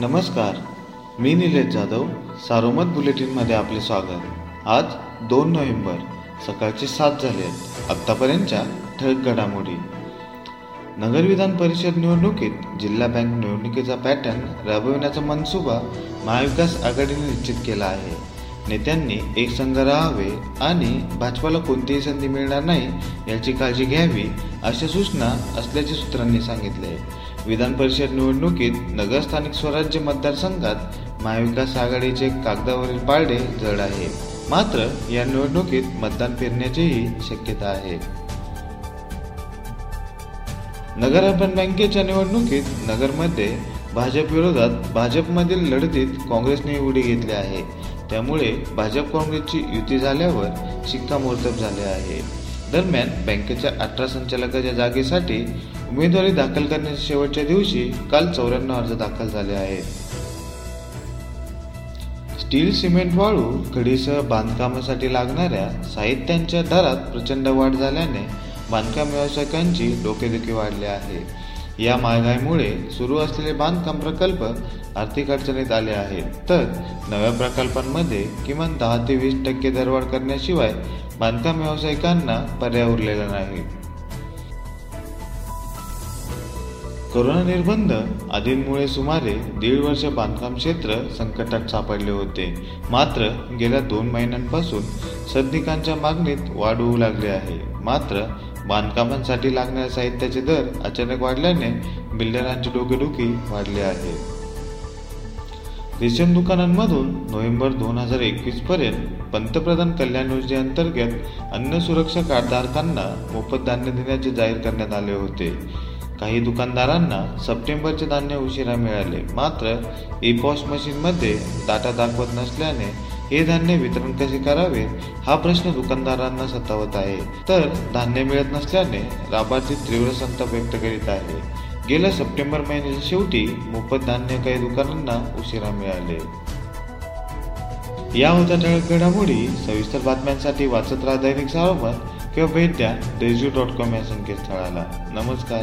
नमस्कार. मी निलेश जाधव सारोमत बुलेटिनमध्ये आपले स्वागत. आज दोन नोव्हेंबर सकाळचे सात झाले आहेत. आत्तापर्यंतच्या ठळक घडामोडी. नगर विधान परिषद निवडणुकीत जिल्हा बँक निवडणुकीचा पॅटर्न राबविण्याचा मनसुबा महाविकास आघाडीने निश्चित केला आहे. नेत्यांनी एक संघ राहावे आणि भाजपाला कोणतीही संधी मिळणार नाही याची काळजी घ्यावी अशा सूचना असल्याचे सूत्रांनी सांगितले. विधान परिषद निवडणुकीत नगर स्थानिक स्वराज्य मतदारसंघात महाविकास आघाडीचे कागदावरील पारडे जड आहे मात्र या निवडणुकीत मतदान फिरण्याचीही शक्यता आहे. नगर अर्बन बँकेच्या निवडणुकीत नगरमध्ये भाजप विरोधात भाजपमधील लढतीत काँग्रेसने उडी घेतली आहे. त्यामुळे भाजप काँग्रेसची युती झाल्यावर शिक्कामोर्तब झाले आहे. दरम्यान बँकेच्या अठरा संचालकाच्या जागेसाठी उमेदवारी दाखल करण्याच्या शेवटच्या दिवशी काल चौऱ्याण्णव अर्ज दाखल झाले आहेत. स्टील सिमेंट वाळू खडीसह बांधकामासाठी लागणाऱ्या साहित्यांच्या दरात प्रचंड वाढ झाल्याने बांधकाम व्यावसायिकांची डोकेदुखी वाढली आहे. या महागाईमुळे सुरू असलेले बांधकाम प्रकल्प आर्थिक अडचणीत आले आहेत. तर नव्या प्रकल्पांमध्ये किमान दहा ते वीस टक्के दरवाढ करण्याशिवाय बांधकाम व्यावसायिकांना पर्याय उरलेला नाही. कोरोना निर्बंध आदींमुळे सुमारे दीड वर्ष बांधकाम क्षेत्र संकटात सापडले होते. मात्र गेल्या दोन महिन्यांपासून सदनिकांच्या मागणीत वाढ होऊ लागली आहे. मात्र बांधकामांसाठी लागणाऱ्या साहित्याचे दर अचानक वाढल्याने बिल्डरांची डोकेडुखी वाढली आहे. रेशन दुकानांमधून नोव्हेंबर दोन हजार एकवीस पर्यंत पंतप्रधान कल्याण योजनेअंतर्गत अन्न सुरक्षा कार्डधारकांना मोफत धान्य देण्याचे जाहीर करण्यात आले होते. काही दुकानदारांना सप्टेंबरचे धान्य उशिरा मिळाले. मात्र ई पॉस मशीनमध्ये डाटा दाखवत नसल्याने हे धान्य वितरण कसे करावे हा प्रश्न दुकानदारांना सतावत आहे. तर धान्य मिळत नसल्याने लाभार्थी तीव्र संताप व्यक्त करीत आहे. गेल्या सप्टेंबर महिन्याच्या शेवटी मोफत धान्य काही दुकानांना उशिरा मिळाले. या होत्या ठळक घडामोडी सविस्तर बातम्यांसाठी वाचत राहा दैनिक सारोमत किंवा भेट द्या डेजू डॉट कॉम या संकेतस्थळाला. नमस्कार.